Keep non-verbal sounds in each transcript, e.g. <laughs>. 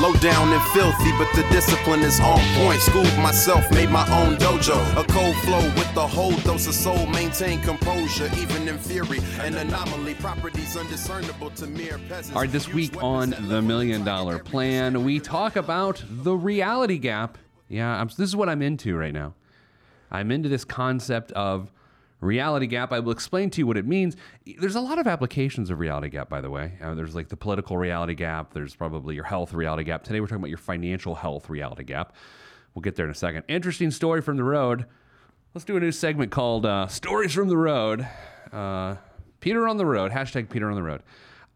Low down and filthy, but the discipline is on point. Schooled myself, made my own dojo. A cold flow with the whole dose of soul. Maintain composure, even in theory. An anomaly, properties undiscernible to mere peasants. All right, this week on the Million Dollar Plan, we talk about the reality gap. Yeah, I'm, this is what I'm into right now. I'm into this concept of reality gap. I will explain to you what it means. There's a lot of applications of reality gap, by the way. Uh, there's like the political reality gap. There's probably your health reality gap. Today we're talking about your financial health reality gap. We'll get there in a second. Interesting story from the road. Let's do a new segment called uh, Stories from the Road. Uh, Peter on the road. Hashtag Peter on the road.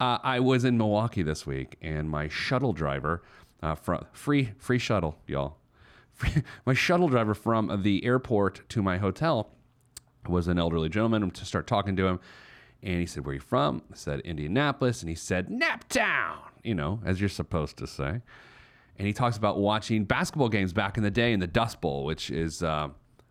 Uh, I was in Milwaukee this week, and my shuttle driver, uh, from free free shuttle, y'all. <laughs> my shuttle driver from the airport to my hotel was an elderly gentleman to start talking to him. And he said, Where are you from? I said, Indianapolis. And he said, Naptown, you know, as you're supposed to say. And he talks about watching basketball games back in the day in the Dust Bowl, which is, uh,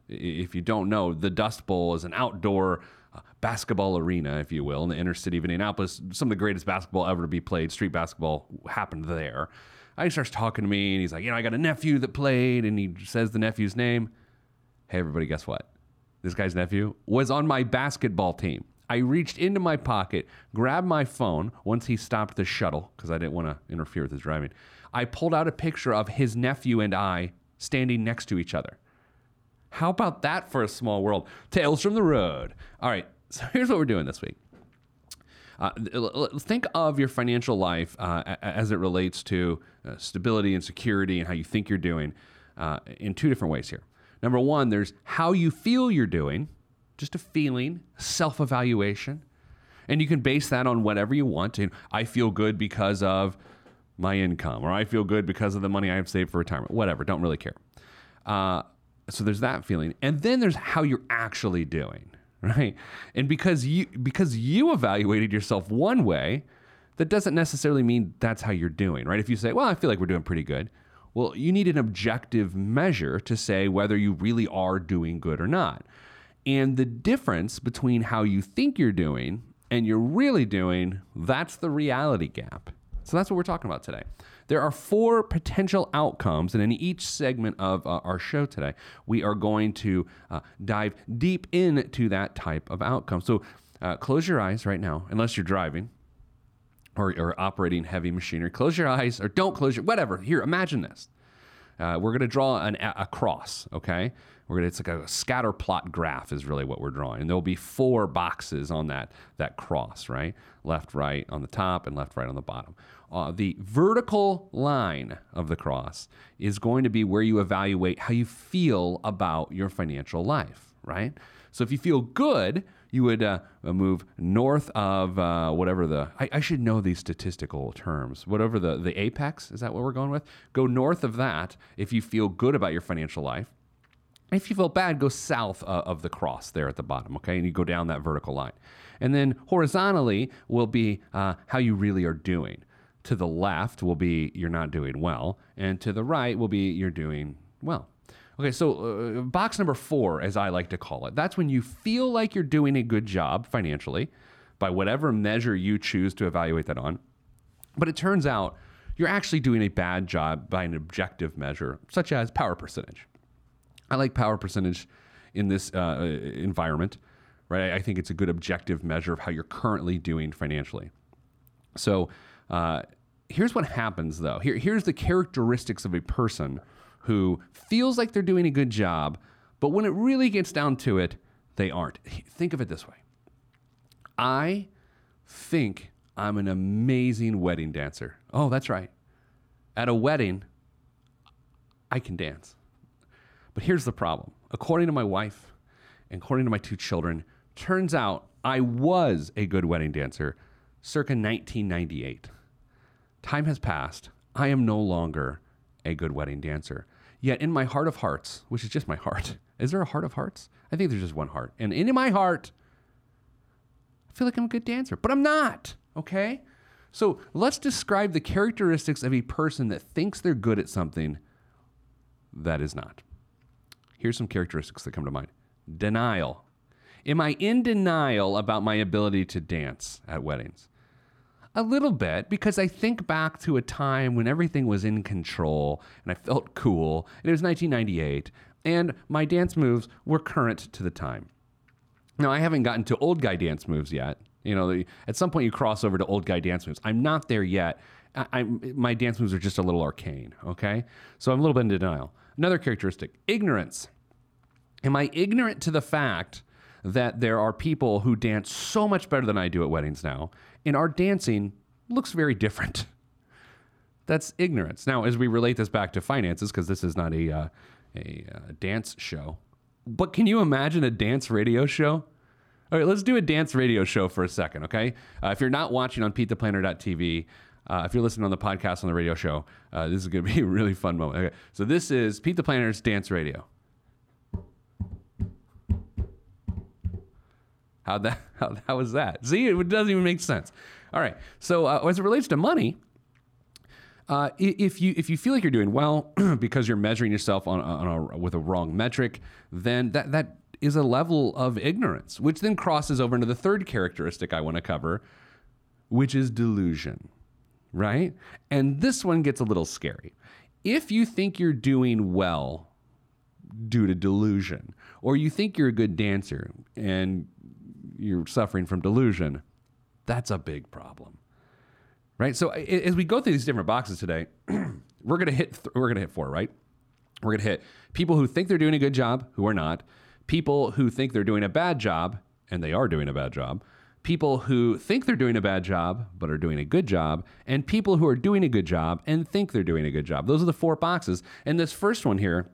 if you don't know, the Dust Bowl is an outdoor uh, basketball arena, if you will, in the inner city of Indianapolis. Some of the greatest basketball ever to be played, street basketball, happened there. And he starts talking to me, and he's like, You know, I got a nephew that played, and he says the nephew's name. Hey, everybody, guess what? This guy's nephew, was on my basketball team. I reached into my pocket, grabbed my phone once he stopped the shuttle because I didn't want to interfere with his driving. I pulled out a picture of his nephew and I standing next to each other. How about that for a small world? Tales from the road. All right, <laughs> so here's what we're doing this week. Uh, think of your financial life uh, as it relates to uh, stability and security and how you think you're doing uh, in two different ways here. Number one, there's how you feel you're doing, just a feeling, self evaluation. And you can base that on whatever you want. And I feel good because of my income, or I feel good because of the money I have saved for retirement, whatever, don't really care. Uh, so there's that feeling. And then there's how you're actually doing, <laughs> right? And because you because you evaluated yourself one way, that doesn't necessarily mean that's how you're doing, right? If you say, "Well, I feel like we're doing pretty good," Well, you need an objective measure to say whether you really are doing good or not. And the difference between how you think you're doing and you're really doing, that's the reality gap. So that's what we're talking about today. There are four potential outcomes, and in each segment of uh, our show today, we are going to uh, dive deep into that type of outcome. So uh, close your eyes right now, unless you're driving or, or operating heavy machinery. Close your eyes or don't close your, whatever. Here, imagine this. Uh, we're going to draw an, a cross, okay? We're gonna, it's like a scatter plot graph is really what we're drawing. And there'll be four boxes on that, that cross, right? Left, right on the top and left, right on the bottom. Uh, the vertical line of the cross is going to be where you evaluate how you feel about your financial life, right? So if you feel good, you would uh, move north of uh, whatever the I, I, should know these statistical terms. Whatever the the apex is that what we're going with? Go north of that if you feel good about your financial life. If you feel bad go south uh, of the cross there at the bottom okay? And you go down that vertical line. And then horizontally will be uh, how you really are doing. To the left will be you're not doing well. And to the right will be you're doing well Okay, so uh, box number four, as I like to call it, that's when you feel like you're doing a good job financially by whatever measure you choose to evaluate that on. But it turns out you're actually doing a bad job by an objective measure, such as power percentage. I like power percentage in this uh, environment, right? I think it's a good objective measure of how you're currently doing financially. So uh, here's what happens, though. Here, here's the characteristics of a person who feels like they're doing a good job, but when it really gets down to it, they aren't. Think of it this way I think I'm an amazing wedding dancer. Oh, that's right. At a wedding, I can dance. But here's the problem. According to my wife and according to my two children, turns out I was a good wedding dancer circa 1998. Time has passed. I am no longer a good wedding dancer. Yet in my heart of hearts, which is just my heart, <laughs> is there a heart of hearts? I think there's just one heart. And in my heart, I feel like I'm a good dancer, but I'm not. Okay? So let's describe the characteristics of a person that thinks they're good at something that is not. Here's some characteristics that come to mind denial. Am I in denial about my ability to dance at weddings? A little bit, because I think back to a time when everything was in control and I felt cool, and it was 1998, and my dance moves were current to the time. Now, I haven't gotten to old guy dance moves yet. You know, at some point you cross over to old guy dance moves. I'm not there yet. I, I, my dance moves are just a little arcane, okay? So I'm a little bit in denial. Another characteristic ignorance. Am I ignorant to the fact that there are people who dance so much better than I do at weddings now, and our dancing looks very different? That's ignorance. Now, as we relate this back to finances, because this is not a, uh, a uh, dance show, but can you imagine a dance radio show? All right, let's do a dance radio show for a second, okay? Uh, if you're not watching on PeteThePlanner.tv, uh, if you're listening on the podcast on the radio show, uh, this is going to be <laughs> a really fun moment. Okay, so this is Pete the Planner's Dance Radio. How that? <laughs> How, how was that? See, it doesn't even make sense. All right. So uh, as it relates to money, uh, if you if you feel like you're doing well <clears throat> because you're measuring yourself on, on a, with a wrong metric, then that that is a level of ignorance, which then crosses over into the third characteristic I want to cover, which is delusion, right? And this one gets a little scary. If you think you're doing well due to delusion, or you think you're a good dancer and you're suffering from delusion, that's a big problem. Right? So as we go through these different boxes today, <clears throat> we're to hit th- we're to hit four, right? We're to hit people who think they're doing a good job who are not, people who think they're doing a bad job and they are doing a bad job, people who think they're doing a bad job but are doing a good job, and people who are doing a good job and think they're doing a good job. Those are the four boxes. And this first one here,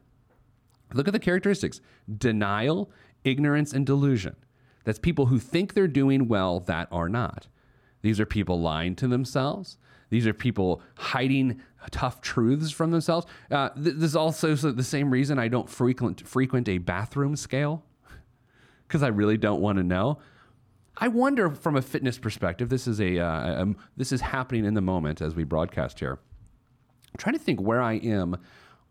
look at the characteristics denial, ignorance, and delusion. That's people who think they're doing well that are not. These are people lying to themselves. These are people hiding tough truths from themselves. Uh, th- this is also the same reason I don't frequent frequent a bathroom scale <laughs> because I really don't want to know. I wonder from a fitness perspective. This is a, uh, um, this is happening in the moment as we broadcast here. I'm trying to think where I am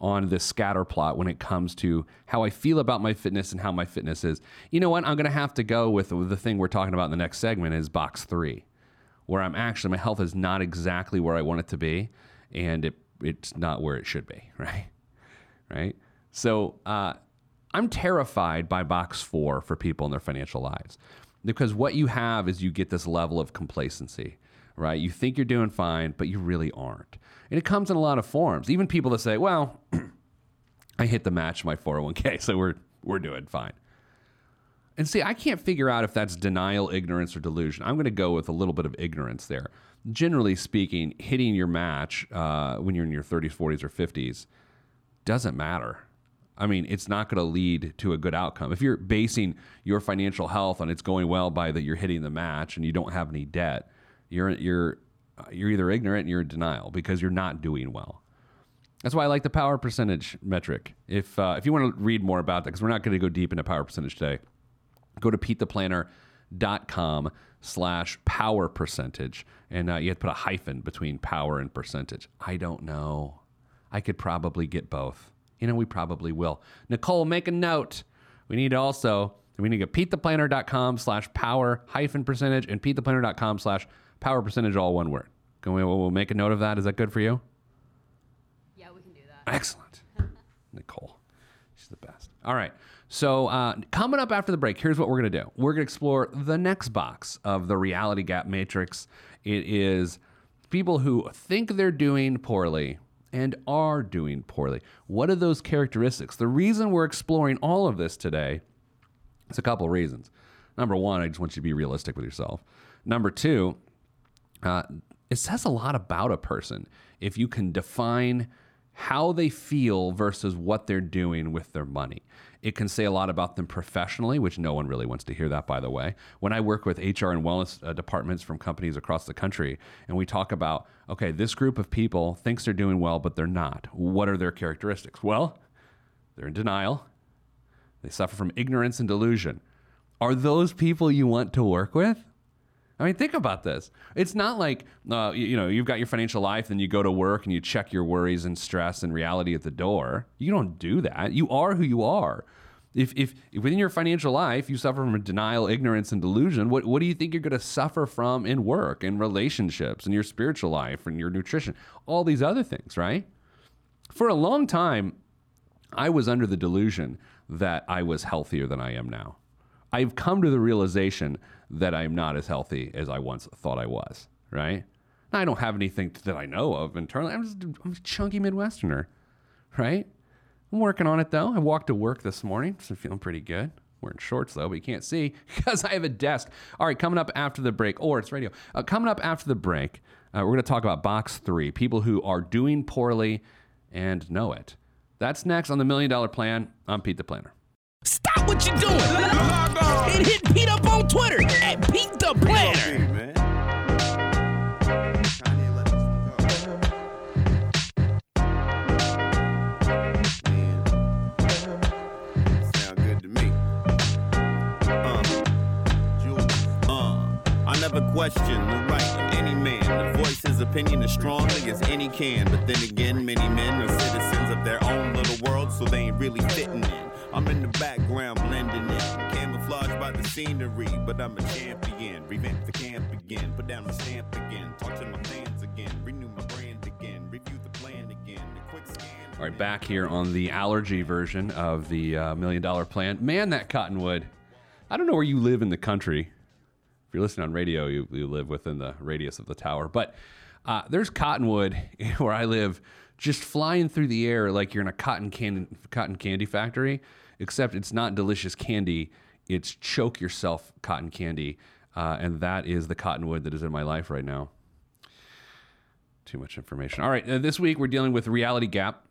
on the scatter plot when it comes to how I feel about my fitness and how my fitness is. You know what? I'm going to have to go with the thing we're talking about in the next segment is box three, where I'm actually, my health is not exactly where I want it to be, and it, it's not where it should be, <laughs> right? Right? So uh, I'm terrified by box four for people in their financial lives because what you have is you get this level of complacency right? You think you're doing fine, but you really aren't. And it comes in a lot of forms. Even people that say, well, <clears throat> I hit the match my 401k, <laughs> so we're we're doing fine. And see, I can't figure out if that's denial, ignorance, or delusion. I'm going to go with a little bit of ignorance there. Generally speaking, hitting your match uh, when you're in your 30s, 40s, or 50s doesn't matter. I mean, it's not going to lead to a good outcome. If you're basing your financial health on it's going well by that you're hitting the match and you don't have any debt, you're you're you're either ignorant and you're in denial because you're not doing well. That's why I like the power percentage metric. If uh, if you want to read more about that, because we're not going to go deep into power percentage today, go to petetheplanner.com slash power percentage, and uh, you have to put a hyphen between power and percentage. I don't know. I could probably get both. You know, we probably will. Nicole, make a note. We need also we need to go petetheplanner.com slash power hyphen percentage and petetheplanner.com slash power percentage, all one word. Can we we'll make a note of that? Is that good for you? Yeah, we can do that. Excellent. <laughs> Nicole. She's the best. All right. So, uh, coming up after the break, here's what we're going to do we're going to explore the next box of the reality gap matrix. It is people who think they're doing poorly and are doing poorly. What are those characteristics? The reason we're exploring all of this today is a couple of reasons. Number one, I just want you to be realistic with yourself. Number two, uh, it says a lot about a person if you can define how they feel versus what they're doing with their money. It can say a lot about them professionally, which no one really wants to hear that, by the way. When I work with HR and wellness uh, departments from companies across the country, and we talk about, okay, this group of people thinks they're doing well, but they're not. What are their characteristics? Well, they're in denial, they suffer from ignorance and delusion. Are those people you want to work with? I mean, think about this. It's not like uh, you, know you've got your financial life, and you go to work and you check your worries and stress and reality at the door. You don't do that. You are who you are. If, if, if within your financial life you suffer from denial, ignorance, and delusion, what, what do you think you're going to suffer from in work and relationships and your spiritual life and your nutrition? All these other things, right? For a long time, I was under the delusion that I was healthier than I am now. I've come to the realization that I'm not as healthy as I once thought I was, right? Now, I don't have anything that I know of internally. I'm just I'm a chunky Midwesterner, right? I'm working on it though. I walked to work this morning, so I'm feeling pretty good. Wearing shorts though, but you can't see <laughs> because I have a desk. All right, coming up after the break, or it's radio. Uh, coming up after the break, uh, we're going to talk about box three people who are doing poorly and know it. That's next on the Million Dollar Plan. I'm Pete the Planner. Stop what you're doing. And hit Pete up on Twitter at Pete the Planner. Uh, Uh, I never question the right of any man to voice his opinion as strongly as any can. But then again, many men are citizens of their own little world, so they ain't really fitting in. I'm in the background blending in, camouflaged by the scenery, but I'm a champion. Revamp the camp again, put down my stamp again, talk to my fans again, renew my brand again, review the plan again, scan. All right, back here on the allergy version of the uh, Million Dollar Plan. Man, that cottonwood. I don't know where you live in the country. If you're listening on radio, you, you live within the radius of the tower. But uh, there's cottonwood <laughs> where I live just flying through the air like you're in a cotton, can- cotton candy factory, except it's not delicious candy. It's choke yourself cotton candy. Uh, and that is the cottonwood that is in my life right now. Too much information. All right, uh, this week we're dealing with Reality Gap.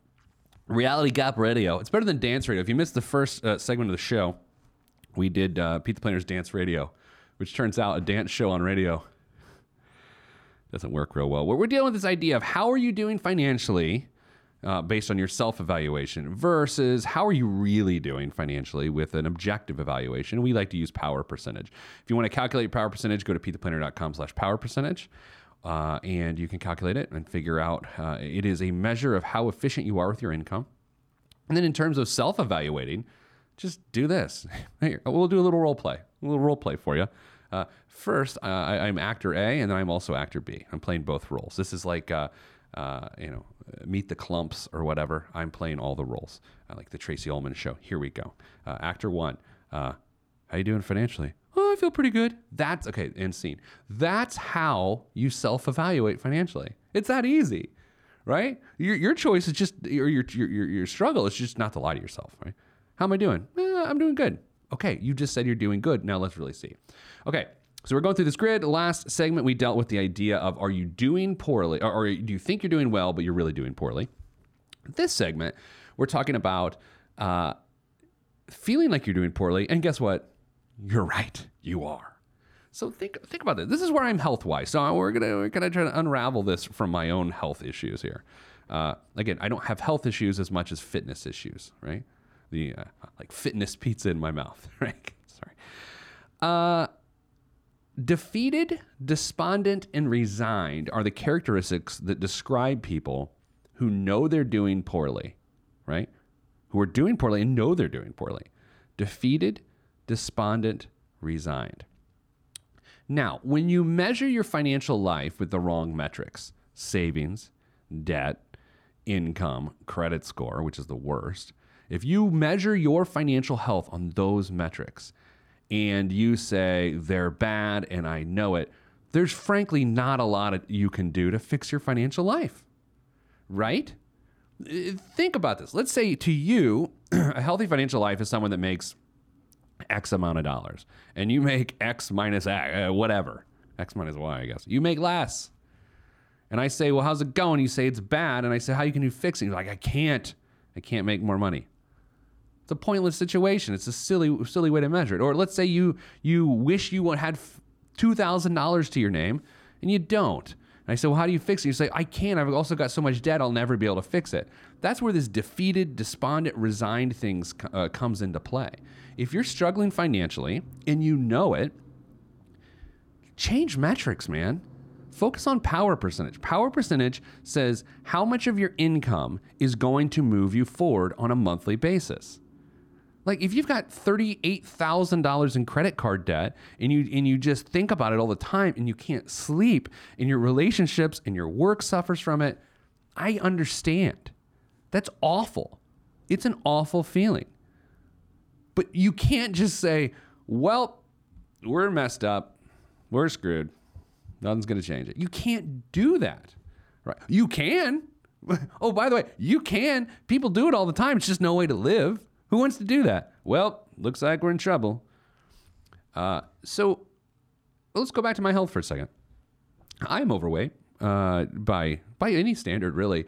Reality Gap Radio. It's better than dance radio. If you missed the first uh, segment of the show, we did uh, Pete the Planner's Dance Radio, which turns out a dance show on radio doesn't work real well. We're dealing with this idea of how are you doing financially uh, based on your self evaluation versus how are you really doing financially with an objective evaluation. We like to use power percentage. If you want to calculate power percentage, go to petetheplanner.com slash power percentage. Uh, and you can calculate it and figure out uh, it is a measure of how efficient you are with your income. And then in terms of self evaluating, just do this. <laughs> Here, we'll do a little role play, a little role play for you. Uh, first, uh, I, I'm actor A, and then I'm also actor B. I'm playing both roles. This is like, uh, uh, you know, Meet the Klumps or whatever. I'm playing all the roles, like the Tracey Ullman show. Here we go. Uh, actor one, uh, how you doing financially? Oh, I feel pretty good. That's okay. End scene. That's how you self-evaluate financially. It's that easy, right? Your your choice is just your your your, your, your struggle is just not to lie to yourself, right? How am I doing? Eh, I'm doing good. Okay, you just said you're doing good. Now let's really see. Okay, so we're going through this grid. Last segment, we dealt with the idea of are you doing poorly, or, or do you think you're doing well, but you're really doing poorly? This segment, we're talking about uh, feeling like you're doing poorly, and guess what? You're right, you are. So think think about this. This is where I'm health wise. So we're gonna we're gonna try to unravel this from my own health issues here. Uh, again, I don't have health issues as much as fitness issues, right? The uh, like fitness pizza in my mouth, <laughs> right? Sorry. Uh, defeated, despondent, and resigned are the characteristics that describe people who know they're doing poorly, right? Who are doing poorly and know they're doing poorly. Defeated, despondent, resigned. Now, when you measure your financial life with the wrong metrics, savings, debt, income, credit score, which is the worst, if you measure your financial health on those metrics and you say they're bad and I know it, there's frankly not a lot you can do to fix your financial life, right? Think about this. Let's say to you, <clears throat> a healthy financial life is someone that makes X amount of dollars, and you make X minus X, uh, whatever, X minus Y, I guess. You make less. And I say, well, how's it going? You say it's bad. And I say, how can you fix it? You're like, I can't. I can't make more money. It's a pointless situation. It's a silly, silly way to measure it. Or let's say you you wish you had two thousand dollars to your name, and you don't. And I say, well, how do you fix it? You say, I can't. I've also got so much debt, I'll never be able to fix it. That's where this defeated, despondent, resigned things uh, comes into play. If you're struggling financially and you know it, change metrics, man. Focus on power percentage. Power percentage says how much of your income is going to move you forward on a monthly basis. Like if you've got $38,000 in credit card debt and you and you just think about it all the time and you can't sleep and your relationships and your work suffers from it, I understand. That's awful. It's an awful feeling. But you can't just say, "Well, we're messed up. We're screwed. Nothing's going to change it." You can't do that. Right? You can. <laughs> Oh, by the way, you can. People do it all the time. It's just no way to live. Who wants to do that? Well, looks like we're in trouble. Uh, so let's go back to my health for a second. I'm overweight uh, by by any standard, really.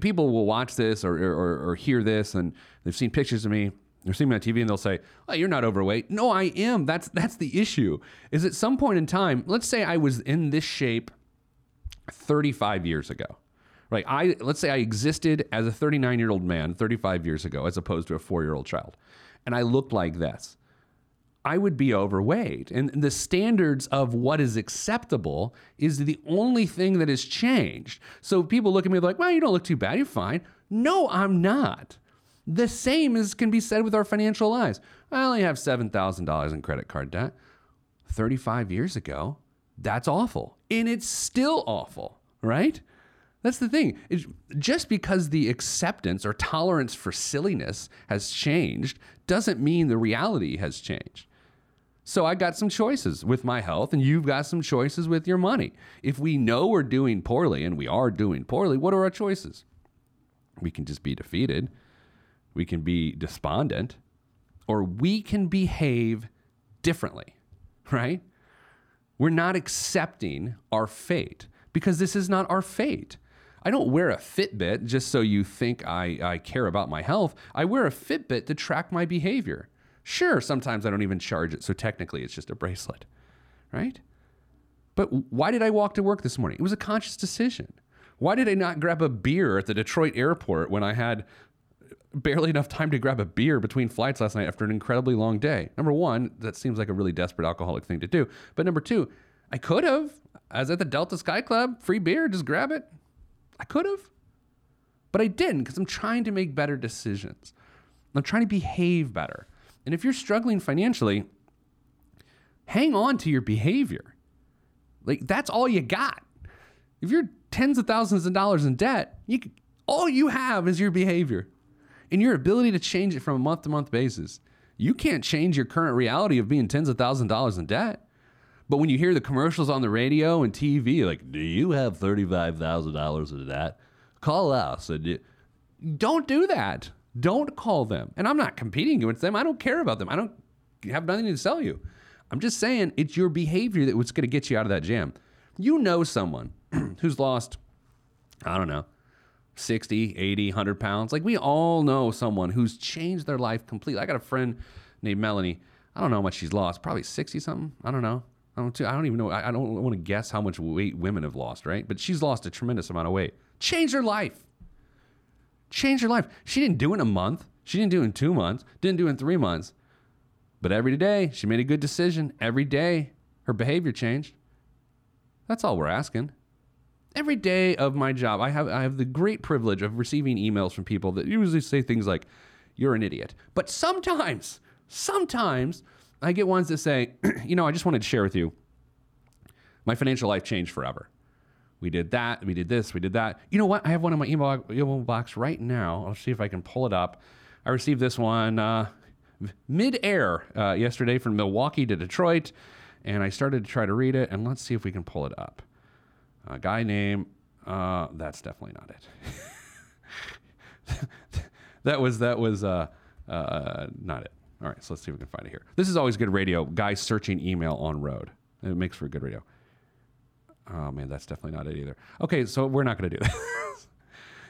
People will watch this or, or, or hear this, and they've seen pictures of me. They're seeing me on TV, and they'll say, "Oh, you're not overweight." No, I am. That's that's the issue. Is at some point in time, let's say I was in this shape 35 years ago. Right. I let's say I existed as a 39 year old man 35 years ago, as opposed to a four year old child, and I looked like this. I would be overweight. And the standards of what is acceptable is the only thing that has changed. So people look at me like, well, you don't look too bad. You're fine. No, I'm not. The same as can be said with our financial lives. I only have $7,000 in credit card debt. 35 years ago, that's awful. And it's still awful, right? That's the thing. It's, just because the acceptance or tolerance for silliness has changed doesn't mean the reality has changed. So I got some choices with my health, and you've got some choices with your money. If we know we're doing poorly, and we are doing poorly, what are our choices? We can just be defeated, we can be despondent, or we can behave differently, <laughs> right? We're not accepting our fate because this is not our fate. I don't wear a Fitbit just so you think I, I care about my health. I wear a Fitbit to track my behavior. Sure, sometimes I don't even charge it, so technically it's just a bracelet, right? But why did I walk to work this morning? It was a conscious decision. Why did I not grab a beer at the Detroit airport when I had barely enough time to grab a beer between flights last night after an incredibly long day? Number one, that seems like a really desperate alcoholic thing to do. But number two, I could have. I was at the Delta Sky Club, free beer, just grab it. I could have. But I didn't because I'm trying to make better decisions. I'm trying to behave better. And if you're struggling financially, hang on to your behavior. Like that's all you got. If you're tens of thousands of dollars in debt, you can, all you have is your behavior and your ability to change it from a month to month basis. You can't change your current reality of being tens of thousands of dollars in debt. But when you hear the commercials on the radio and TV, like, do you have $35,000 in debt? Call us. And don't do that. Don't call them. And I'm not competing against them. I don't care about them. I don't have nothing to sell you. I'm just saying it's your behavior that's going to get you out of that jam. You know someone <clears throat> who's lost, I don't know, 60, 80, 100 pounds. Like we all know someone who's changed their life completely. I got a friend named Melanie. I don't know how much she's lost. Probably 60 something. I don't know. I don't, I don't even know. I I don't want to guess how much weight women have lost, right? But she's lost a tremendous amount of weight. Change her life. Change her life. She didn't do it in a month. She didn't do it in two months. Didn't do it in three months. But every day, she made a good decision. Every day, her behavior changed. That's all we're asking. Every day of my job, I have I have the great privilege of receiving emails from people that usually say things like, "You're an idiot." But sometimes, sometimes I get ones that say, <clears throat> "You know, I just wanted to share with you. My financial life changed forever. We did that. We did this. We did that. You know what? I have one in my email, email box right now. I'll see if I can pull it up. I received this one uh, mid-air uh, yesterday from Milwaukee to Detroit, and I started to try to read it. And let's see if we can pull it up. A guy named uh, that's definitely not it. <laughs> that was that was uh, uh, not it. All right, so let's see if we can find it here. This is always good radio. Guys searching email on road. It makes for a good radio. Oh man, that's definitely not it either. Okay, so we're not going to do <laughs> this.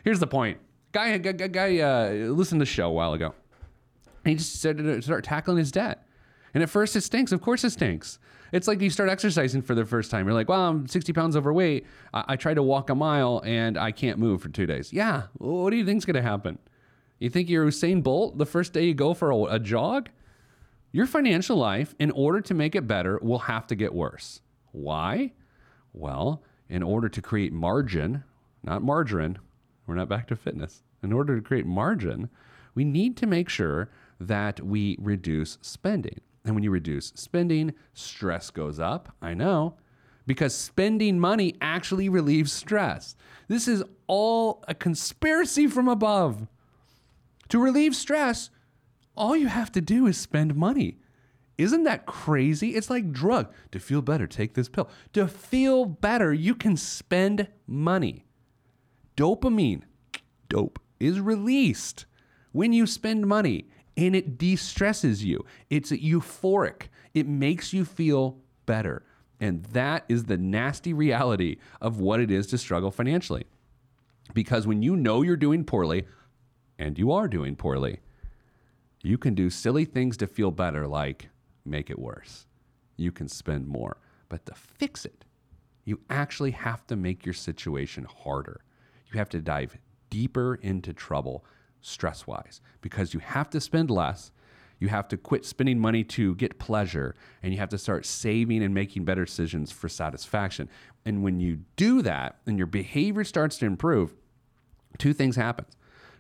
Here's the point. Guy, guy, guy, uh, listened to the show a while ago. And he just started to start tackling his debt. And at first it stinks. Of course it stinks. It's like you start exercising for the first time. You're like, well, I'm 60 pounds overweight. I, I tried to walk a mile and I can't move for two days. Yeah. What do you think's going to happen? You think you're Usain Bolt the first day you go for a, a jog? Your financial life, in order to make it better, will have to get worse. Why? Well, in order to create margin, not margarine, we're not back to fitness. In order to create margin, we need to make sure that we reduce spending. And when you reduce spending, stress goes up. I know, because spending money actually relieves stress. This is all a conspiracy from above. To relieve stress, all you have to do is spend money. Isn't that crazy? It's like drug. To feel better, take this pill. To feel better, you can spend money. Dopamine, dope, is released when you spend money and it de stresses you. It's euphoric, it makes you feel better. And that is the nasty reality of what it is to struggle financially. Because when you know you're doing poorly, and you are doing poorly, you can do silly things to feel better, like make it worse. You can spend more. But to fix it, you actually have to make your situation harder. You have to dive deeper into trouble stress wise because you have to spend less. You have to quit spending money to get pleasure and you have to start saving and making better decisions for satisfaction. And when you do that and your behavior starts to improve, two things happen.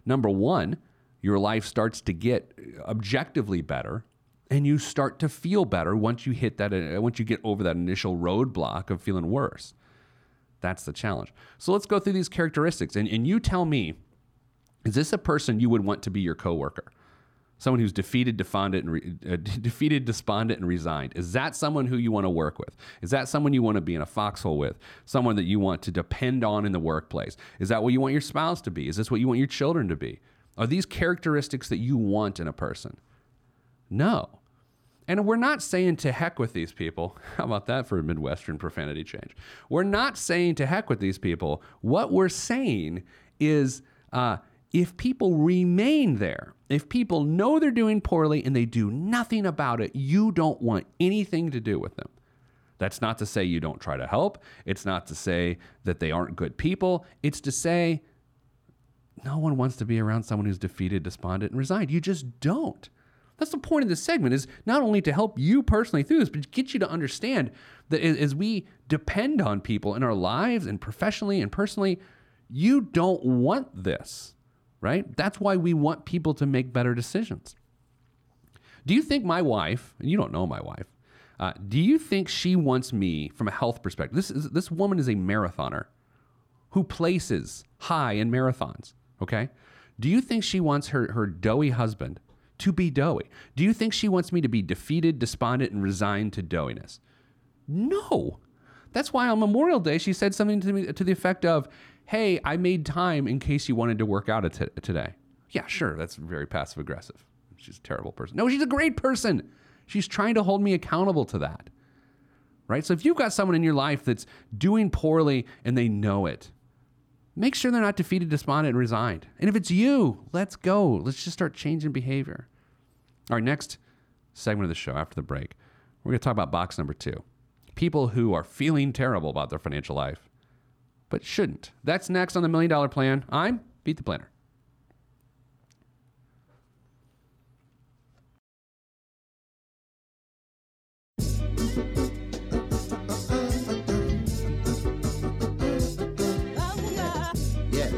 Number one, your life starts to get objectively better and you start to feel better once you hit that uh, once you get over that initial roadblock of feeling worse. That's the challenge. So let's go through these characteristics and, and you tell me is this a person you would want to be your coworker someone who's defeated despondent and re, uh, <laughs> defeated despondent and resigned is that someone who you want to work with is that someone you want to be in a foxhole with someone that you want to depend on in the workplace is that what you want your spouse to be is this what you want your children to be are these characteristics that you want in a person no. And we're not saying to heck with these people. <laughs> How about that for a Midwestern profanity change? We're not saying to heck with these people. What we're saying is uh, if people remain there, if people know they're doing poorly and they do nothing about it, you don't want anything to do with them. That's not to say you don't try to help. It's not to say that they aren't good people. It's to say no one wants to be around someone who's defeated, despondent, and resigned. You just don't. That's the point of this segment is not only to help you personally through this, but get you to understand that as we depend on people in our lives and professionally and personally, you don't want this, right? That's why we want people to make better decisions. Do you think my wife, and you don't know my wife, uh, do you think she wants me from a health perspective? This is, this woman is a marathoner who places high in marathons. Okay, do you think she wants her her doughy husband to be doughy? Do you think she wants me to be defeated, despondent, and resigned to doughiness? No. That's why on Memorial Day she said something to me to the effect of, "Hey, I made time in case you wanted to work out t- today." Yeah, hmm. sure. That's very passive aggressive. She's a terrible person. No, she's a great person. She's trying to hold me accountable to that. Right? So if you've got someone in your life that's doing poorly and they know it, make sure they're not defeated, despondent, and resigned. And if it's you, let's go. Let's just start changing behavior. All right, next segment of the show after the break, we're going to talk about box number two people who are feeling terrible about their financial life, but shouldn't. That's next on the Million Dollar Plan. I'm Pete the Planner. Yeah.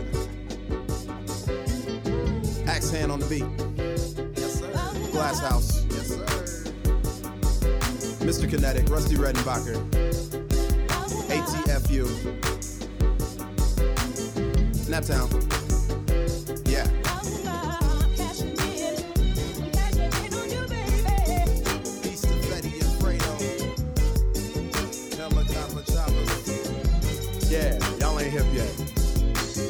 Axe hand on the beat. Yes, sir. Glass House. Yes, sir. Mr. Kinetic, Rusty Redenbacher. ATFU. Naptown.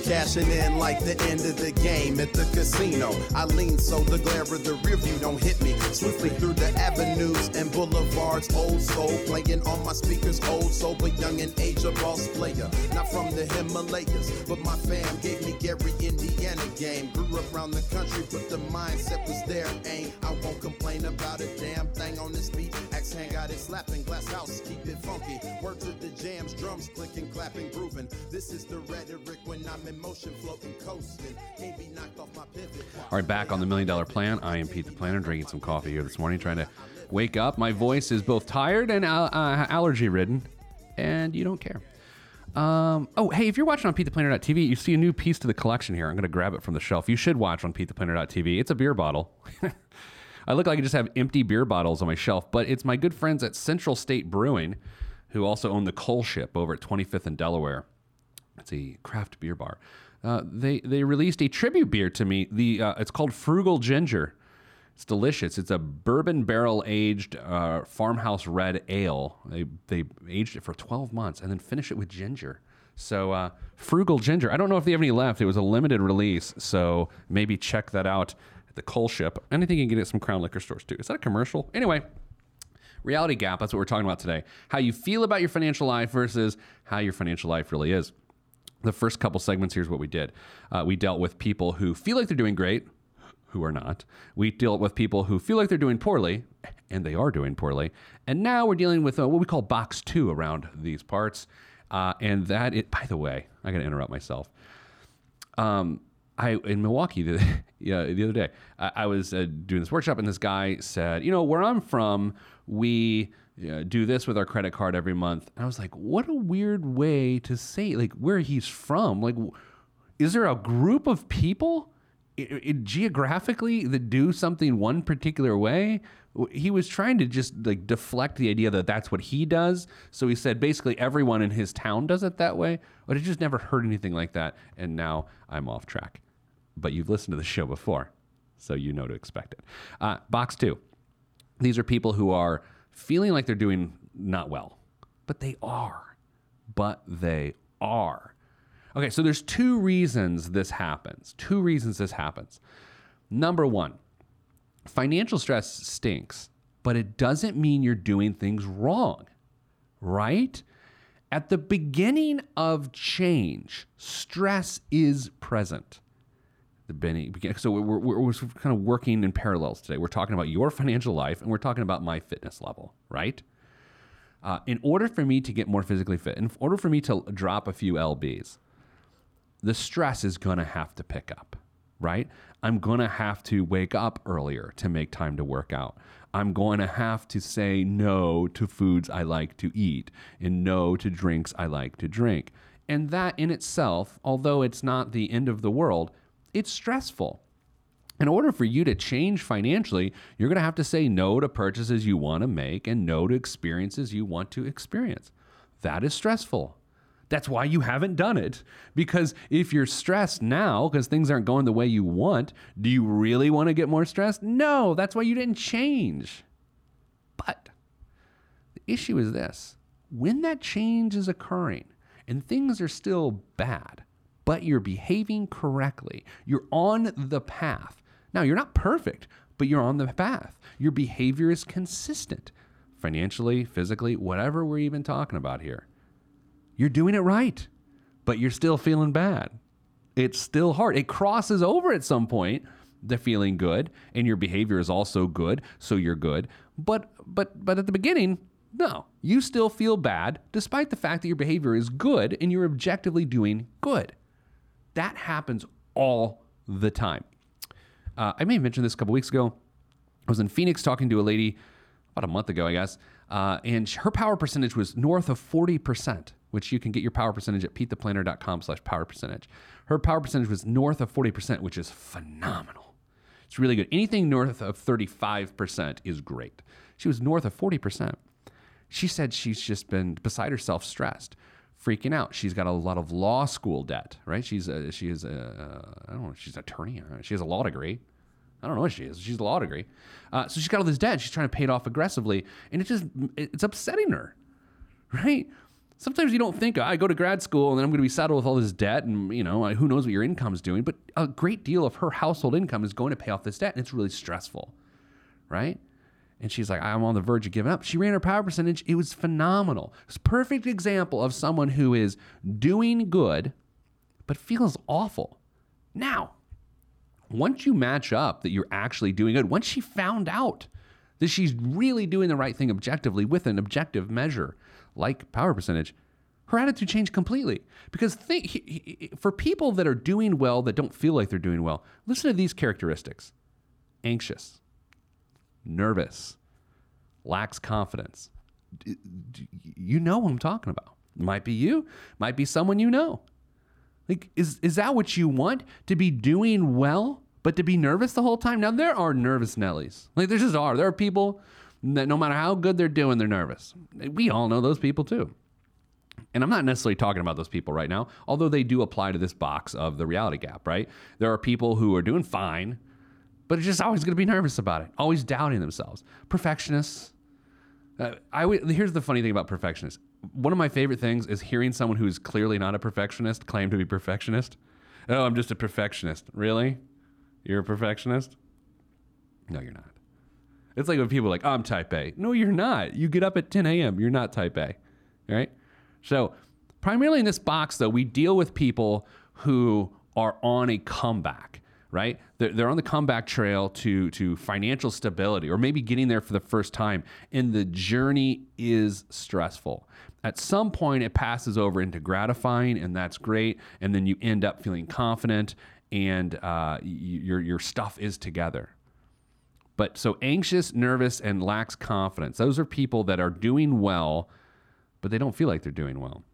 Cashing in like the end of the game at the casino. I lean so the glare of the rear view don't hit me. Swiftly through the avenues and boulevards, old soul playing on my speakers, old soul, but young and age a boss player. Not from the Himalayas, but my fam gave me Gary, Indiana game. Grew up around the country, but the mindset was there. Ain't I won't complain about a damn thing on this beat. Axe hand got it slapping, glass house, keep it funky. Word to the jams, drums clicking, clapping, grooving. This is the rhetoric when I'm in motion, floating, coasting. Can't be knocked off my pivot. All right, back on the Million Dollar Plan. I am Pete the Planner, drinking some coffee here this morning, trying to wake up. My voice is both tired and uh, allergy ridden. and you don't care. Um, oh, hey, if you're watching on PeteThePlanner.tv, you see a new piece to the collection here. I'm going to grab it from the shelf. You should watch on PeteThePlanner.tv. It's a beer bottle. <laughs> I look like I just have empty beer bottles on my shelf, but it's my good friends at Central State Brewing, who also own the Coal Ship over at 25th and Delaware. It's a craft beer bar. Uh, they they released a tribute beer to me. The uh, it's called Frugal Ginger. It's delicious. It's a bourbon barrel aged uh, farmhouse red ale. They they aged it for 12 months and then finish it with ginger. So uh, frugal ginger. I don't know if they have any left. It was a limited release, so maybe check that out the Coal Ship. Think you can get it at some Crown liquor stores too. Is that a commercial? Anyway, reality gap. That's what we're talking about today. How you feel about your financial life versus how your financial life really is. The first couple segments here's what we did. Uh, we dealt with people who feel like they're doing great, who are not. We dealt with people who feel like they're doing poorly, and they are doing poorly. And now we're dealing with uh, what we call box two around these parts. Uh, and that, it, by the way, I got to interrupt myself. Um, I in Milwaukee, the, <laughs> yeah, the other day, I, I was uh, doing this workshop, and this guy said, "You know, where I'm from, we uh, do this with our credit card every month." And I was like, "What a weird way to say like where he's from. Like, is there a group of people?" i- i- geographically that do something one particular way he was trying to just like deflect the idea that that's what he does so he said basically everyone in his town does it that way but i just never heard anything like that and now i'm off track but you've listened to the show before so you know to expect it uh, box two these are people who are feeling like they're doing not well but they are but they are Okay, so there's two reasons this happens. Two reasons this happens. Number one, financial stress stinks, but it doesn't mean you're doing things wrong, right? At the beginning of change, stress is present. The Benny, so we're, we're, we're kind of working in parallels today. We're talking about your financial life and we're talking about my fitness level, right? Uh, in order for me to get more physically fit, in order for me to drop a few lbs, the stress is going to have to pick up, right? I'm going to have to wake up earlier to make time to work out. I'm going to have to say no to foods I like to eat and no to drinks I like to drink. And that in itself, although it's not the end of the world, it's stressful. In order for you to change financially, you're going to have to say no to purchases you want to make and no to experiences you want to experience. That is stressful. That's why you haven't done it. Because if you're stressed now because things aren't going the way you want, do you really want to get more stressed? No, that's why you didn't change. But the issue is this when that change is occurring and things are still bad, but you're behaving correctly, you're on the path. Now, you're not perfect, but you're on the path. Your behavior is consistent financially, physically, whatever we're even talking about here you're doing it right, but you're still feeling bad. It's still hard. It crosses over at some point, the feeling good, and your behavior is also good, so you're good. But but but at the beginning, no, you still feel bad despite the fact that your behavior is good and you're objectively doing good. That happens all the time. Uh, I may have mentioned this a couple weeks ago. I was in Phoenix talking to a lady about a month ago, I guess, uh, and her power percentage was north of 40% which you can get your power percentage at petetheplanner.com slash power percentage. Her power percentage was north of 40%, which is phenomenal. It's really good. Anything north of 35% is great. She was north of 40%. She said she's just been beside herself, stressed, freaking out. She's got a lot of law school debt, right? She's a, she is a, I don't know, she's an attorney. She has a law degree. I don't know what she is. She's a law degree. Uh, so she's got all this debt. She's trying to pay it off aggressively. And it just, it's upsetting her, <laughs> right? sometimes you don't think I go to grad school and then I'm going to be saddled with all this debt and you know who knows what your income is doing. But a great deal of her household income is going to pay off this debt, and it's really stressful, right? And she's like, I'm on the verge of giving up. She ran her power percentage. It was phenomenal. It's a perfect example of someone who is doing good, but feels awful. Now, once you match up that you're actually doing good, once she found out that she's really doing the right thing objectively with an objective measure, like power percentage, her attitude changed completely. Because he, for people that are doing well that don't feel like they're doing well, listen to these characteristics anxious, nervous, lacks confidence, you know what I'm talking about. Might be you, might be someone you know. Like, is is that what you want? To be doing well, but to be nervous the whole time? Now there are nervous Nellies. Like there just are. There are people that no matter how good they're doing, they're nervous. We all know those people too. And I'm not necessarily talking about those people right now, although they do apply to this box of the reality gap, right? There are people who are doing fine, but are just always going to be nervous about it, always doubting themselves. Perfectionists. Uh, I w- here's the funny thing about perfectionists. One of my favorite things is hearing someone who's clearly not a perfectionist claim to be perfectionist. Oh, I'm just a perfectionist. Really? You're a perfectionist? No, you're not. It's like when people are like, oh, I'm type A. No, you're not. You get up at 10 a.m. You're not type A. Right? So, primarily in this box, though, we deal with people who are on a comeback, right? They're, they're on the comeback trail to, to financial stability or maybe getting there for the first time. And the journey is stressful. At some point, it passes over into gratifying, and that's great. And then you end up feeling confident and uh, your, your stuff is together. But so anxious, nervous, and lacks confidence. Those are people that are doing well, but they don't feel like they're doing well.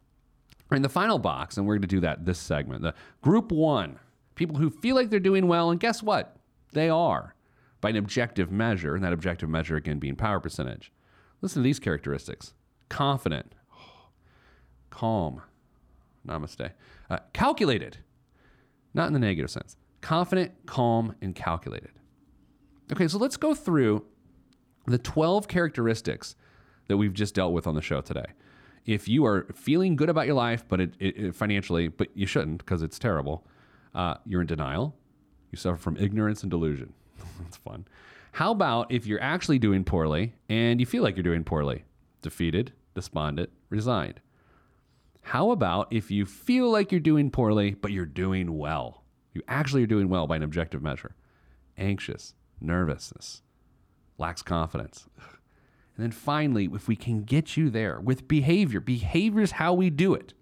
In the final box, and we're going to do that this segment, the group one, people who feel like they're doing well, and guess what? They are by an objective measure, and that objective measure again being power percentage. Listen to these characteristics confident, <sighs> calm, namaste, uh, calculated, not in the negative sense, confident, calm, and calculated. Okay, so let's go through the 12 characteristics that we've just dealt with on the show today. If you are feeling good about your life, but it, it, it financially, but you shouldn't because it's terrible, uh, you're in denial. You suffer from ignorance and delusion. <laughs> That's fun. How about if you're actually doing poorly and you feel like you're doing poorly? Defeated, despondent, resigned. How about if you feel like you're doing poorly, but you're doing well? You actually are doing well by an objective measure. Anxious, nervousness, lacks confidence. And then finally, if we can get you there with behavior, behavior is how we do it.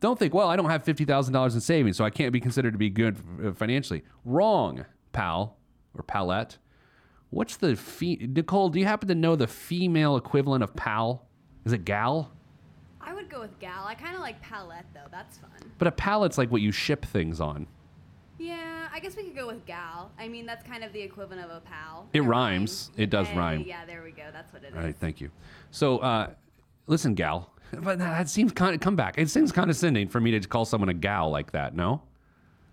Don't think, well, I don't have $50,000 in savings, so I can't be considered to be good uh, financially. Wrong, pal or palette. What's the fe- Nicole? Do you happen to know the female equivalent of pal? Is it gal? I would go with gal. I kind of like palette though. That's fun. But a palette's like what you ship things on. Yeah, I guess we could go with gal. I mean, that's kind of the equivalent of a pal. It rhymes. It does Hey, rhyme. Yeah, there we go. That's what it is. All right, thank you. So, uh, listen, gal, but that seems kind of come back. It seems condescending for me to call someone a gal like that. No,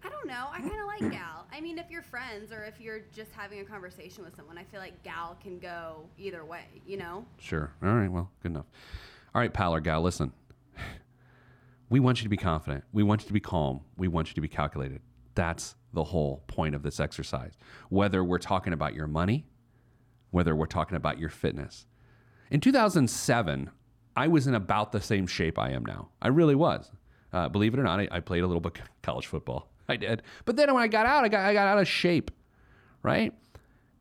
I don't know. I kind of like gal. I mean, if you're friends or if you're just having a conversation with someone, I feel like gal can go either way. You know? sure. All right, well, good enough. All right, pal or gal, listen. We want you to be confident. We want you to be calm. We want you to be calculated. That's the whole point of this exercise. Whether we're talking about your money, whether we're talking about your fitness. In 2007, I was in about the same shape I am now. I really was. Uh, believe it or not, I, I played a little bit <laughs> college football. I did. But then when I got out, I got, I got out of shape, right?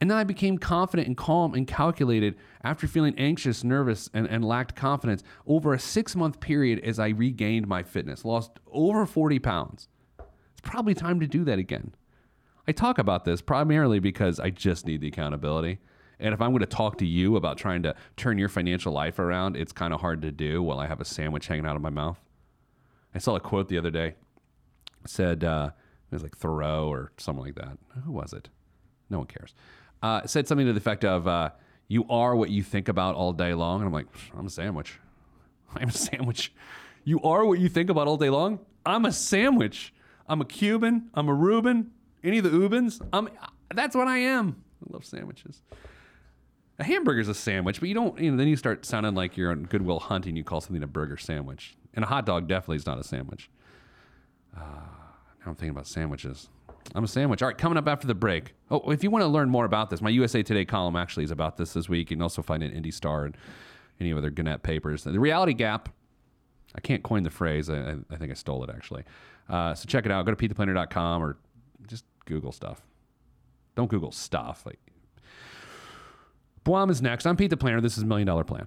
And then I became confident and calm and calculated after feeling anxious, nervous, and, and lacked confidence over a six month period as I regained my fitness, lost over 40 pounds. It's probably time to do that again. I talk about this primarily because I just need the accountability. And if I'm going to talk to you about trying to turn your financial life around, it's kind of hard to do while I have a sandwich hanging out of my mouth. I saw a quote the other day. It said, uh, it was like Thoreau or something like that. Who was it? No one cares. Uh, said something to the effect of, uh, you are what you think about all day long. And I'm like, I'm a sandwich. <laughs> I'm a sandwich. You are what you think about all day long? I'm a sandwich. I'm a Cuban. I'm a Reuben. Any of the Ubans? I'm, that's what I am. I love sandwiches. A hamburger's a sandwich, but you don't, you know, then you start sounding like you're on Good Will Hunting. You call something a burger sandwich. And a hot dog definitely is not a sandwich. Uh, now I'm thinking about sandwiches. I'm a sandwich. All right, coming up after the break. Oh, if you want to learn more about this, my USA Today column actually is about this this week. You can also find it in Indy Star and any other Gannett papers. The reality gap. I can't coin the phrase. I, I, I think I stole it actually. Uh, so check it out. Go to PeteThePlanner.com or just Google stuff. Don't Google stuff. Like Boam is next. I'm Pete the Planner. This is Million Dollar Plan.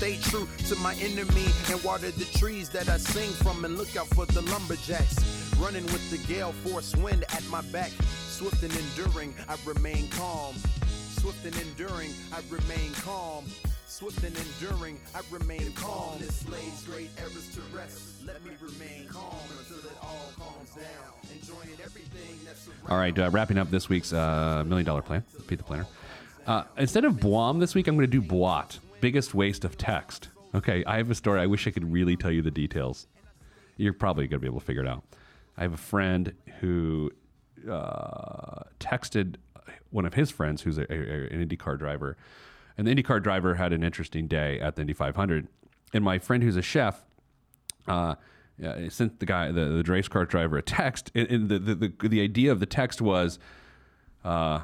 Stay true to my enemy and water the trees that I sing from, and look out for the lumberjacks. Running with the gale force wind at my back, swift and enduring, I remain calm. Swift and enduring, I remain calm. Swift and enduring, I remain calm. This lays great errors to rest. Let me remain calm until it all calms down. Enjoying everything that's. All right, uh, wrapping up this week's uh, million dollar plan, Pete the Planner. Uh, instead of Boam this week, I'm going to do Boat, biggest waste of text. Okay, I have a story. I wish I could really tell you the details. You're probably going to be able to figure it out. I have a friend who uh, texted one of his friends, who's a, a, an IndyCar driver, and the IndyCar driver had an interesting day at the Indy 500. And my friend, who's a chef, uh, uh, sent the guy, the, the race car driver, a text. And, and the, the, the, the idea of the text was, uh,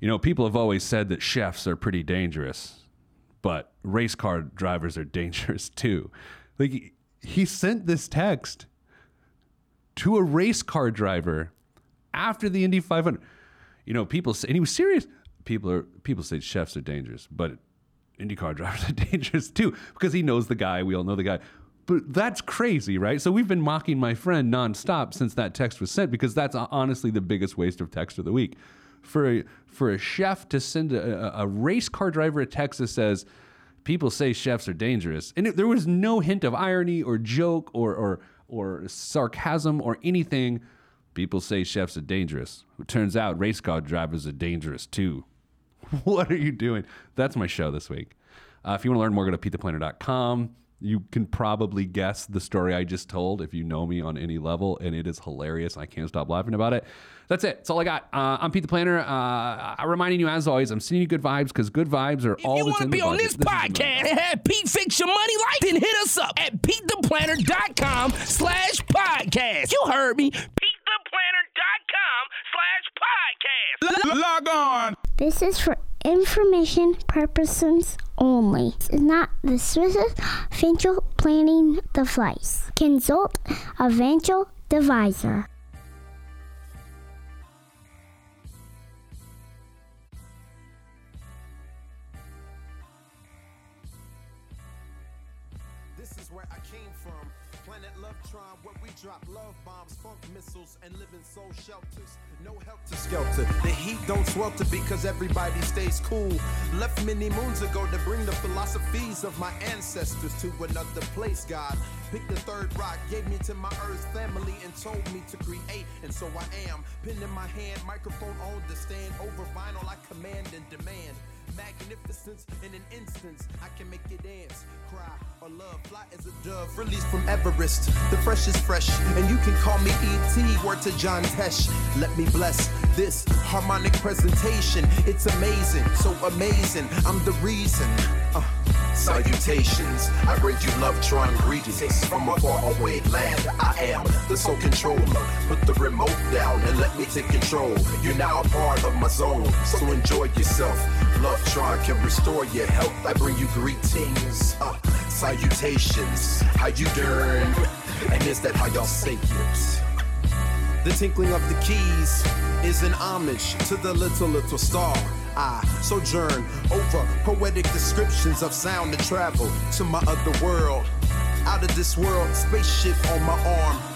you know, people have always said that chefs are pretty dangerous, but race car drivers are <laughs> dangerous too. Like, he, sent this text to a race car driver after the Indy 500. You know, people say, and he was serious. People are people say chefs are dangerous, but IndyCar <laughs> drivers are dangerous too because he knows the guy. We all know the guy. But that's crazy, right? So we've been mocking my friend nonstop since that text was sent because that's uh, honestly the biggest waste of text of the week. For a, for a chef to send a, a, race car driver text that says, people say chefs are dangerous, and it, there was no hint of irony or joke or, or, or sarcasm or anything. People say chefs are dangerous. It turns out race car drivers are dangerous too. <laughs> what are you doing? That's my show this week. Uh, if you want to learn more, go to PeteThePlanner.com. You can probably guess the story I just told if you know me on any level, and it is hilarious. I can't stop laughing about it. That's it. That's all I got. Uh, I'm Pete the Planner. Uh, I'm reminding you, as always, I'm sending you good vibes because good vibes are If all you want to be on budget. this podcast and <laughs> have Pete fix your money life, then hit us up at PeteThePlanner.com slash podcast. You heard me. PeteThePlanner.com slash podcast. Log on. This is for information purposes only. Is not the Swiss financial planning device. Consult a financial advisor. This is where I came from. Planet Lovetron, where we drop love bombs, funk missiles, and live in soul shelters. No help to skelter. Don't swelter because everybody stays cool. Left many moons ago to bring the philosophies of my ancestors to another place. God picked the third rock, gave me to my earth family, and told me to create. And so I am. Pen in my hand, microphone on the stand. Over vinyl, I command and demand magnificence in an instance. I can make you dance, cry, or love. Fly as a dove, released from Everest. The fresh is fresh, and you can call me ET. Word to John Tesh. Let me bless this harmonic presentation. It's amazing, so amazing. I'm the reason. Uh, Salutations, I bring you Lovetron greetings from a faraway land. I am the sole controller. Put the remote down and let me take control. You're now a part of my zone, so enjoy yourself. Lovetron can restore your health. I bring you greetings, uh, salutations. How you doing? And is that how y'all say it? The tinkling of the keys is an homage to the little, little star. I sojourn over poetic descriptions of sound and travel to my other world. Out of this world, spaceship on my arm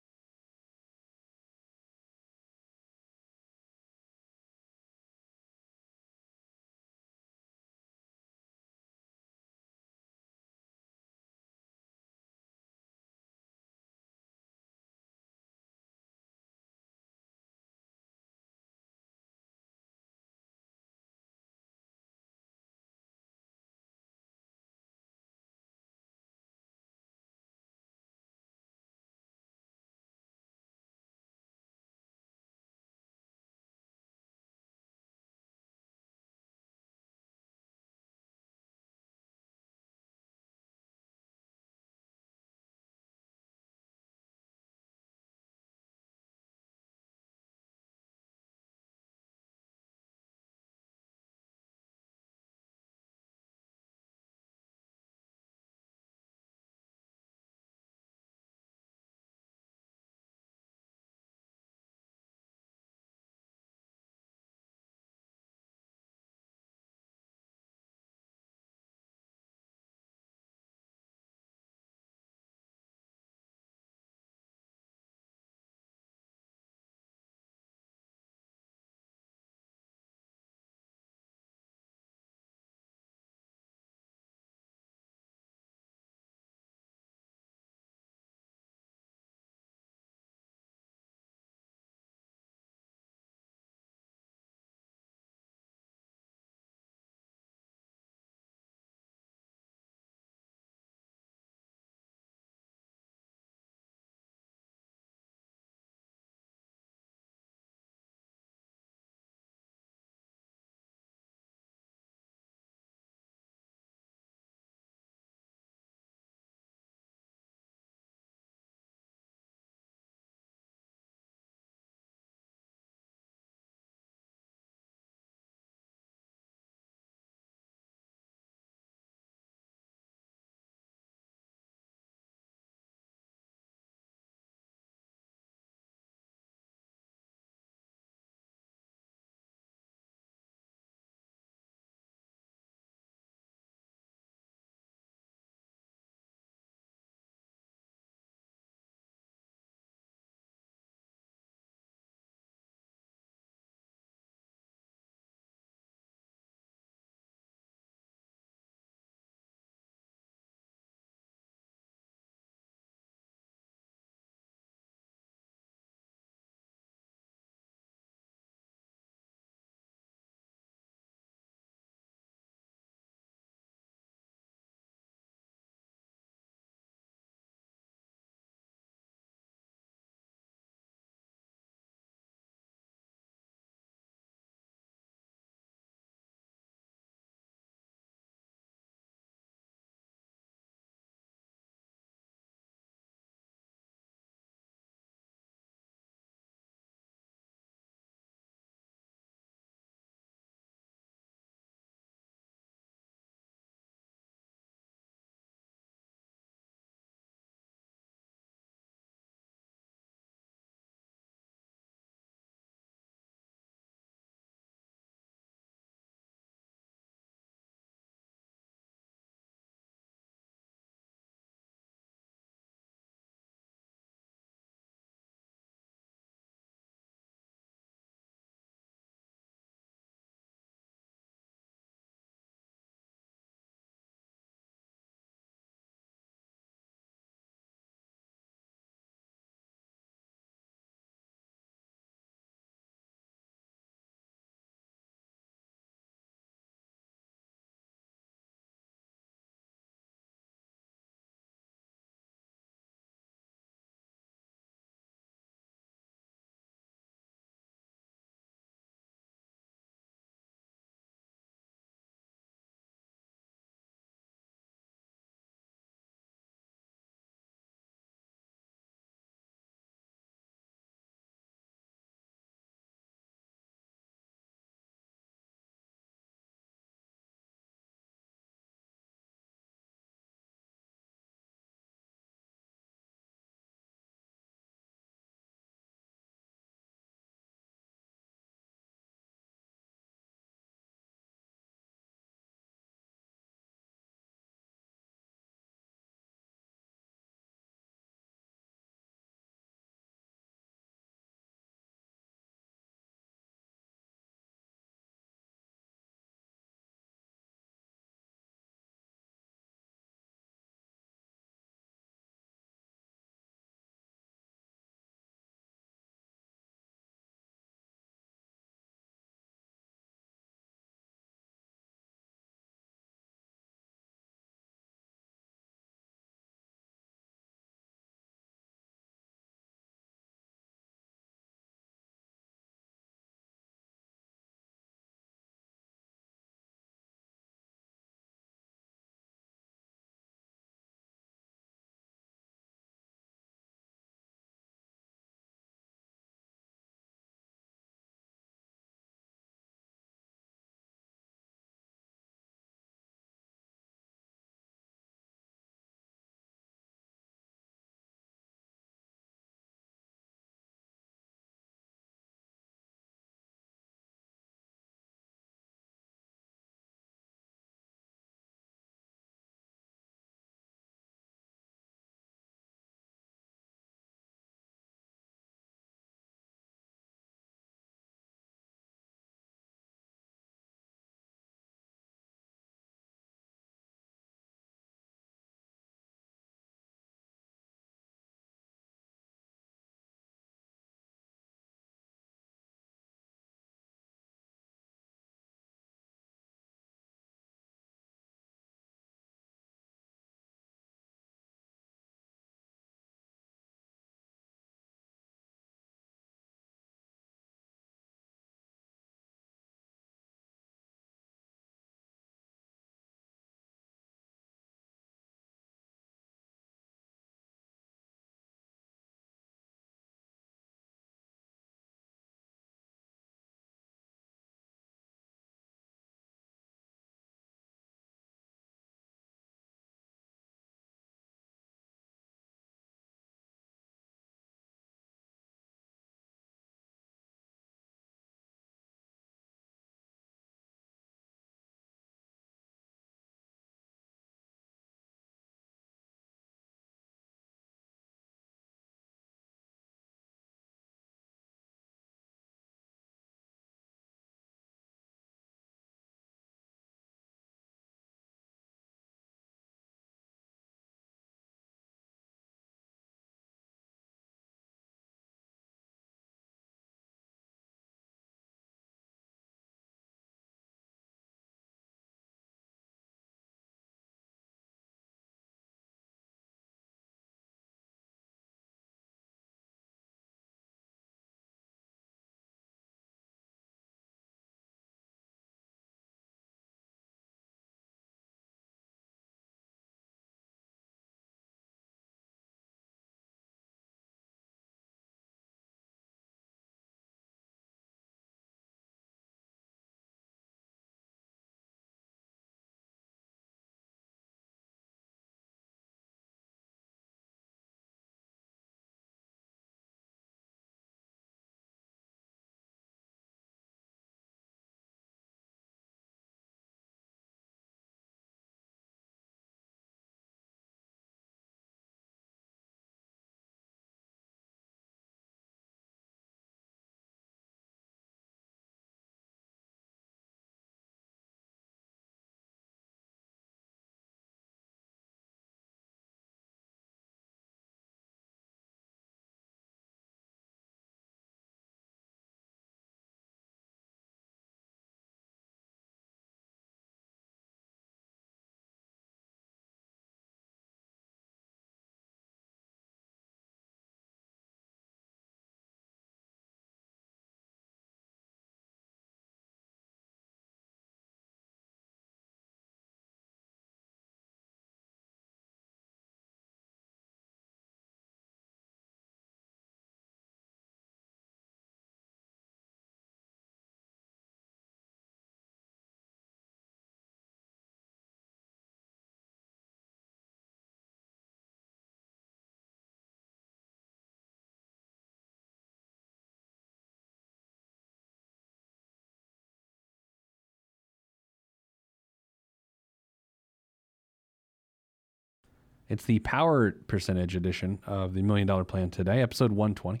It's the power percentage edition of the Million Dollar Plan today, episode 120.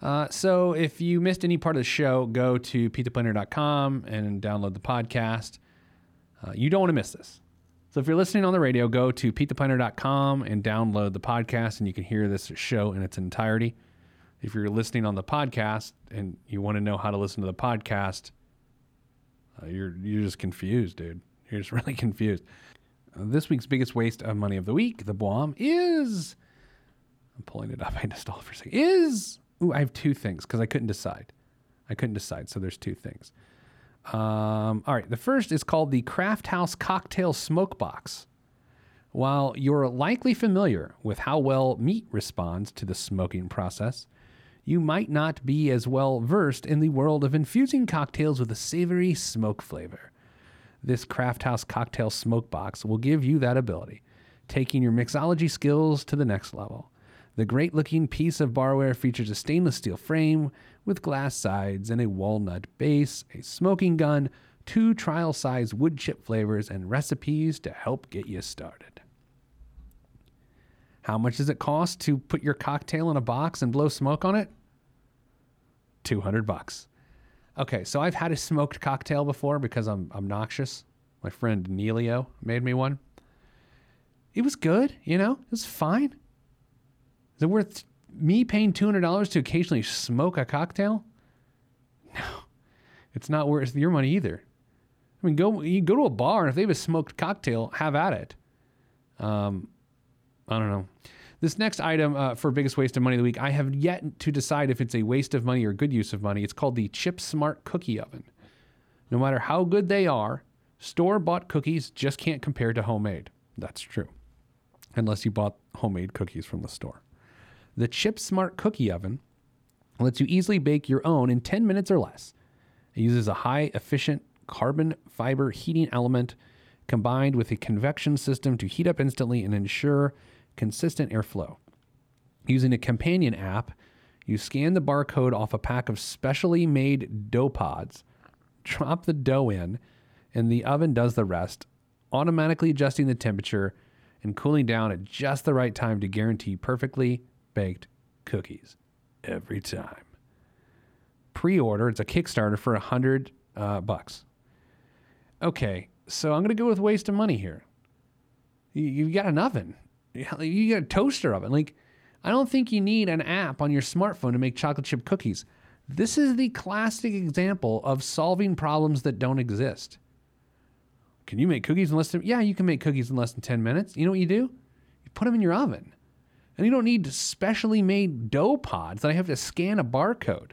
Uh, so if you missed any part of the show, go to petetheplanner.com and download the podcast. Uh, you don't want to miss this. So if you're listening on the radio, go to petetheplanner.com and download the podcast, and you can hear this show in its entirety. If you're listening on the podcast and you want to know how to listen to the podcast, uh, you're you're just confused, dude. You're just <laughs> really confused. This week's biggest waste of money of the week, the Boam, is. I'm pulling it up. <laughs> I to stall for a second. Is ooh, I have two things because I couldn't decide. I couldn't decide, so there's two things. Um, all right, the first is called the Craft House Cocktail Smoke Box. While you're likely familiar with how well meat responds to the smoking process, you might not be as well versed in the world of infusing cocktails with a savory smoke flavor. This Craft House Cocktail Smoke Box will give you that ability, taking your mixology skills to the next level. The great looking piece of barware features a stainless steel frame with glass sides and a walnut base, a smoking gun, two trial size wood chip flavors, and recipes to help get you started. How much does it cost to put your cocktail in a box and blow smoke on it? 200 bucks. Okay, so I've had a smoked cocktail before because I'm obnoxious. My friend Neilio made me one. It was good, you know, it was fine. Is it worth me paying $200 to occasionally smoke a cocktail? No, it's not worth your money either. I mean, go you go to a bar and if they have a smoked cocktail, have at it. Um, I don't know. This next item uh, for biggest waste of money of the week, I have yet to decide if it's a waste of money or good use of money. It's called the Chip Smart Cookie Oven. No matter how good they are, store bought cookies just can't compare to homemade. That's true. Unless you bought homemade cookies from the store. The Chip Smart Cookie Oven lets you easily bake your own in 10 minutes or less. It uses a high efficient carbon fiber heating element combined with a convection system to heat up instantly and ensure consistent airflow. Using a companion app, you scan the barcode off a pack of specially made dough pods, drop the dough in, and the oven does the rest, automatically adjusting the temperature and cooling down at just the right time to guarantee perfectly baked cookies every time. Pre-order, it's a Kickstarter for a hundred uh, bucks. Okay, so I'm gonna go with waste of money here. You, you've got an oven, you get a toaster oven. Like, I don't think you need an app on your smartphone to make chocolate chip cookies. This is the classic example of solving problems that don't exist. Can you make cookies in less than? Yeah, you can make cookies in less than 10 minutes. You know what you do? You put them in your oven. And you don't need specially made dough pods that I have to scan a barcode.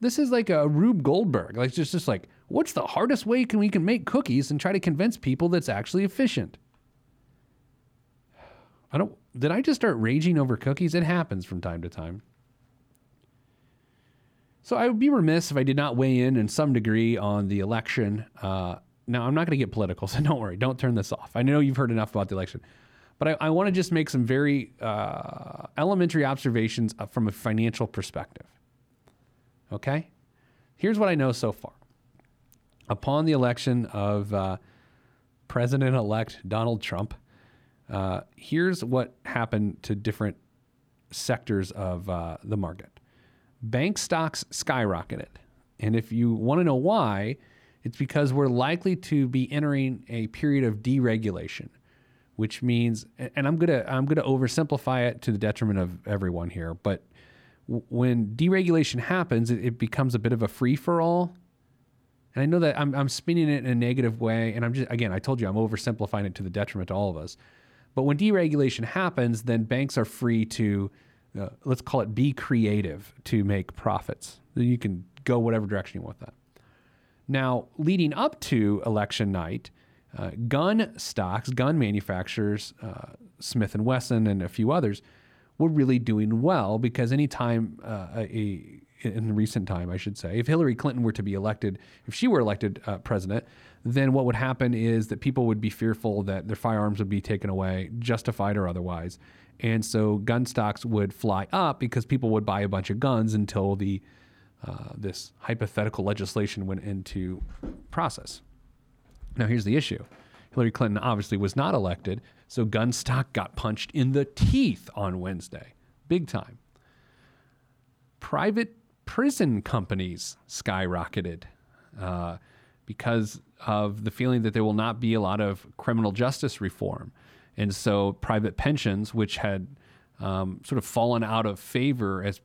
This is like a Rube Goldberg. Like, just, just like, what's the hardest way can we can make cookies and try to convince people that's actually efficient? I don't. Did I just start raging over cookies? It happens from time to time. So I would be remiss if I did not weigh in in some degree on the election. Uh, now I'm not going to get political, <laughs> so don't worry. Don't turn this off. I know you've heard enough about the election, but I, I want to just make some very uh, elementary observations uh, from a financial perspective. Okay, here's what I know so far. Upon the election of uh, President-elect Donald Trump, uh, here's what happened to different sectors of uh, the market. Bank stocks skyrocketed. And if you want to know why, it's because we're likely to be entering a period of deregulation, which means, and I'm gonna I'm gonna oversimplify it to the detriment of everyone here, but w- when deregulation happens, it, it becomes a bit of a free for all. And I know that I'm, I'm spinning it in a negative way, and I'm just again I told you I'm oversimplifying it to the detriment to all of us. But when deregulation happens, then banks are free to, uh, let's call it be creative to make profits. You can go whatever direction you want with that. Now, leading up to election night, uh, gun stocks, gun manufacturers, uh, Smith and Wesson, and a few others, were really doing well because anytime uh, a, in recent time, I should say, if Hillary Clinton were to be elected, if she were elected uh, president, then what would happen is that people would be fearful that their firearms would be taken away, justified or otherwise. And so gun stocks would fly up because people would buy a bunch of guns until the uh, this hypothetical legislation went into process. Now, here's the issue. Hillary Clinton obviously was not elected, so gun stock got punched in the teeth on Wednesday, big time. Private prison companies skyrocketed uh, because of the feeling that there will not be a lot of criminal justice reform. And so private pensions, which had um, sort of fallen out of favor as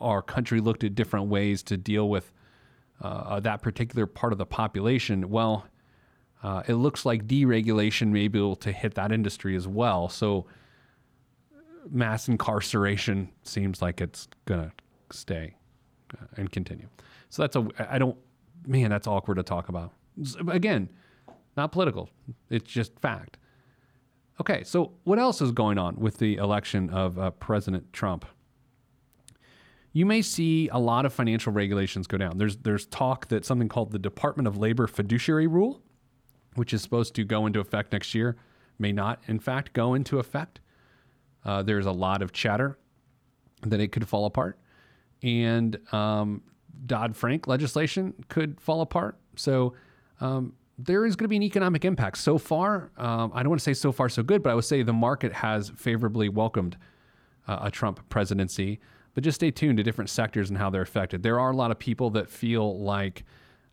our country looked at different ways to deal with uh, that particular part of the population, well, uh, it looks like deregulation may be able to hit that industry as well. So mass incarceration seems like it's going to stay uh, and continue. So that's a, I don't, man, that's awkward to talk about. Again, not political, it's just fact. Okay, so what else is going on with the election of uh, President Trump? You may see a lot of financial regulations go down. There's there's talk that something called the Department of Labor fiduciary rule, which is supposed to go into effect next year, may not in fact go into effect. Uh, there's a lot of chatter that it could fall apart, and um, Dodd Frank legislation could fall apart. So um, there is going to be an economic impact. So far, um, I don't want to say so far so good, but I would say the market has favorably welcomed uh, a Trump presidency. But just stay tuned to different sectors and how they're affected. There are a lot of people that feel like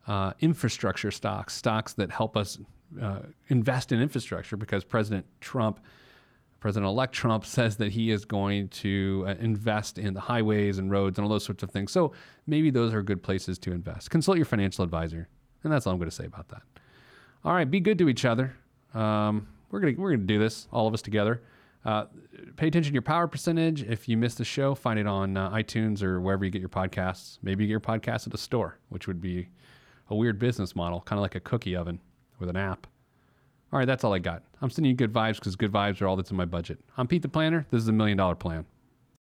uh, infrastructure stocks, stocks that help us uh, invest in infrastructure, because President Trump, President elect Trump, says that he is going to uh, invest in the highways and roads and all those sorts of things. So maybe those are good places to invest. Consult your financial advisor. And that's all I'm going to say about that. All right, be good to each other. Um, we're gonna we're gonna do this, all of us together. Uh, pay attention to your power percentage. If you miss the show, find it on uh, iTunes or wherever you get your podcasts. Maybe you get your podcast at a store, which would be a weird business model, kind of like a cookie oven with an app. All right, that's all I got. I'm sending you good vibes because good vibes are all that's in my budget. I'm Pete the Planner. This is a million dollar plan.